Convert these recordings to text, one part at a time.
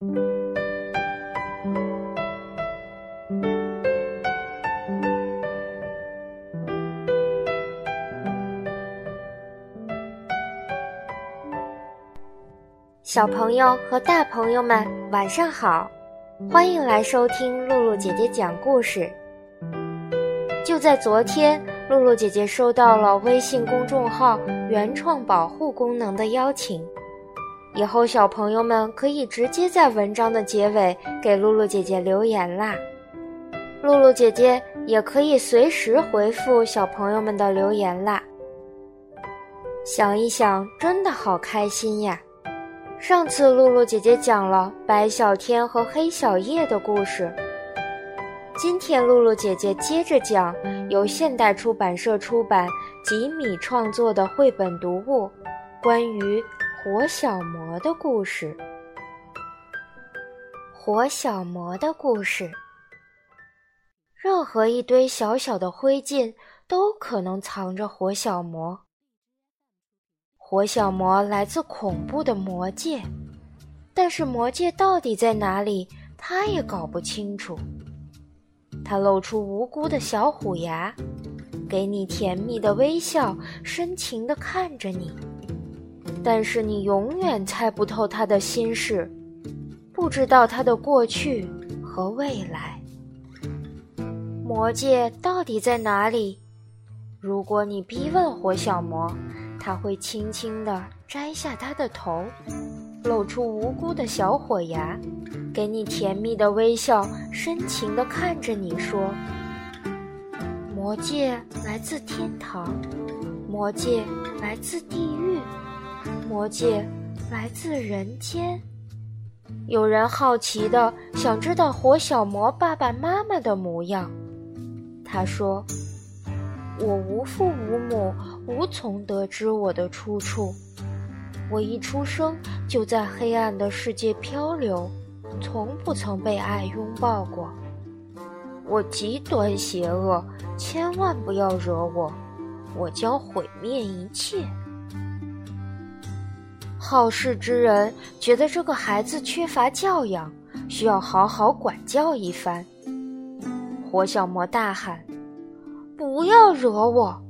小朋友和大朋友们，晚上好！欢迎来收听露露姐姐讲故事。就在昨天，露露姐姐收到了微信公众号“原创保护功能”的邀请，以后小朋友们可以直接在文章的结尾给露露姐姐留言啦。露露姐姐也可以随时回复小朋友们的留言啦。想一想，真的好开心呀！上次露露姐姐讲了白小天和黑小叶的故事，今天露露姐姐接着讲由现代出版社出版、吉米创作的绘本读物，关于火小魔的故事。火小魔的故事，任何一堆小小的灰烬都可能藏着火小魔。火小魔来自恐怖的魔界，但是魔界到底在哪里，他也搞不清楚。他露出无辜的小虎牙，给你甜蜜的微笑，深情地看着你。但是你永远猜不透他的心事，不知道他的过去和未来。魔界到底在哪里？如果你逼问火小魔。他会轻轻地摘下他的头，露出无辜的小火牙，给你甜蜜的微笑，深情地看着你说：“魔戒来自天堂，魔戒来自地狱，魔戒来自人间。”有人好奇地想知道活小魔爸爸妈妈的模样，他说。我无父无母，无从得知我的出处。我一出生就在黑暗的世界漂流，从不曾被爱拥抱过。我极端邪恶，千万不要惹我，我将毁灭一切。好事之人觉得这个孩子缺乏教养，需要好好管教一番。活小魔大喊。不要惹我！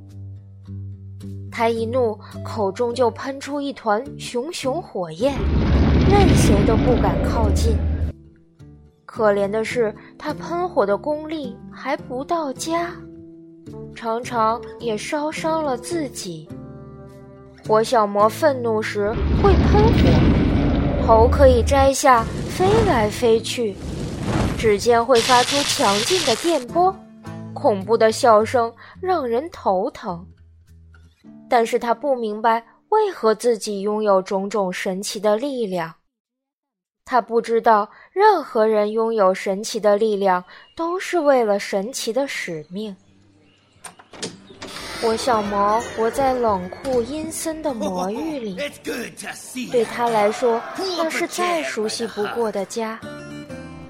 他一怒，口中就喷出一团熊熊火焰，任谁都不敢靠近。可怜的是，他喷火的功力还不到家，常常也烧伤了自己。火小魔愤怒时会喷火，头可以摘下，飞来飞去，指尖会发出强劲的电波。恐怖的笑声让人头疼，但是他不明白为何自己拥有种种神奇的力量。他不知道，任何人拥有神奇的力量，都是为了神奇的使命。火小魔活在冷酷阴森的魔域里，对他来说，那是再熟悉不过的家。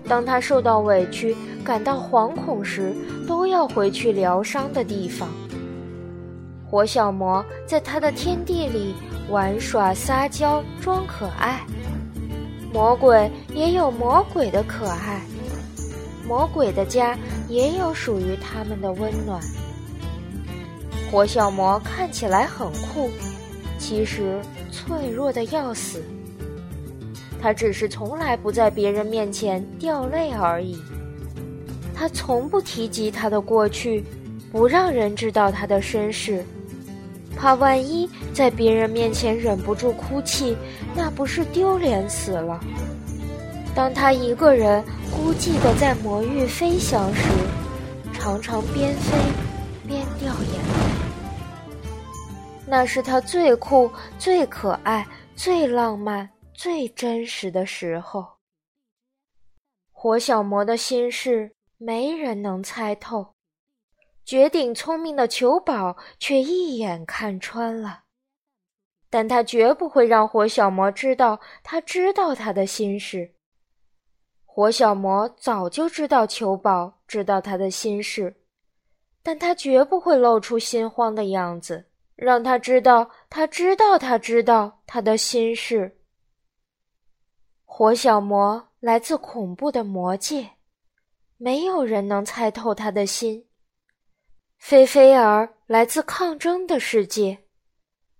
当他受到委屈、感到惶恐时，都要回去疗伤的地方。活小魔在他的天地里玩耍、撒娇、装可爱。魔鬼也有魔鬼的可爱，魔鬼的家也有属于他们的温暖。活小魔看起来很酷，其实脆弱的要死。他只是从来不在别人面前掉泪而已。他从不提及他的过去，不让人知道他的身世，怕万一在别人面前忍不住哭泣，那不是丢脸死了。当他一个人孤寂地在魔域飞翔时，常常边飞边掉眼泪。那是他最酷、最可爱、最浪漫。最真实的时候，火小魔的心事没人能猜透，绝顶聪明的裘宝却一眼看穿了，但他绝不会让火小魔知道他知道他的心事。火小魔早就知道裘宝知道他的心事，但他绝不会露出心慌的样子，让他知道他知道他知道他的心事。火小魔来自恐怖的魔界，没有人能猜透他的心。菲菲儿来自抗争的世界，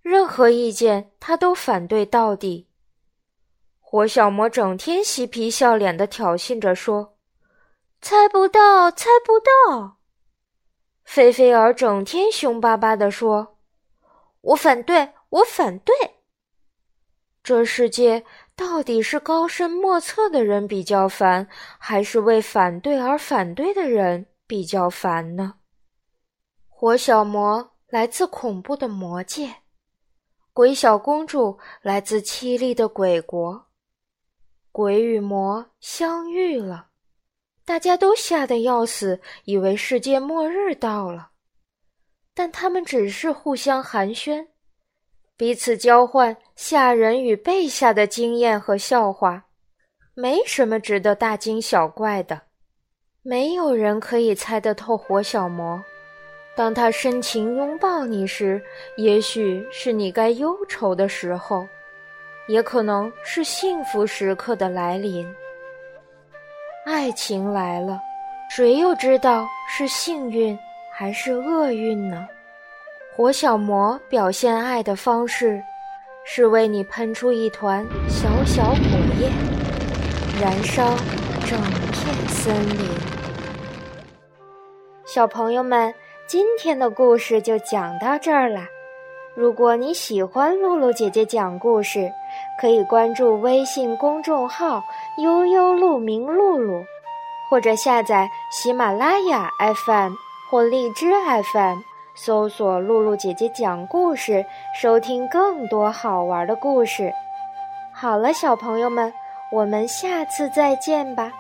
任何意见他都反对到底。火小魔整天嬉皮笑脸的挑衅着说：“猜不到，猜不到。”菲菲儿整天凶巴巴地说：“我反对，我反对。”这世界到底是高深莫测的人比较烦，还是为反对而反对的人比较烦呢？火小魔来自恐怖的魔界，鬼小公主来自凄厉的鬼国，鬼与魔相遇了。大家都吓得要死，以为世界末日到了，但他们只是互相寒暄，彼此交换下人与被下的经验和笑话，没什么值得大惊小怪的。没有人可以猜得透火小魔，当他深情拥抱你时，也许是你该忧愁的时候，也可能是幸福时刻的来临。爱情来了，谁又知道是幸运还是厄运呢？火小魔表现爱的方式，是为你喷出一团小小火焰，燃烧整片森林。小朋友们，今天的故事就讲到这儿了。如果你喜欢露露姐姐讲故事，可以关注微信公众号“悠悠鹿鸣露露”，或者下载喜马拉雅 FM 或荔枝 FM，搜索“露露姐姐讲故事”，收听更多好玩的故事。好了，小朋友们，我们下次再见吧。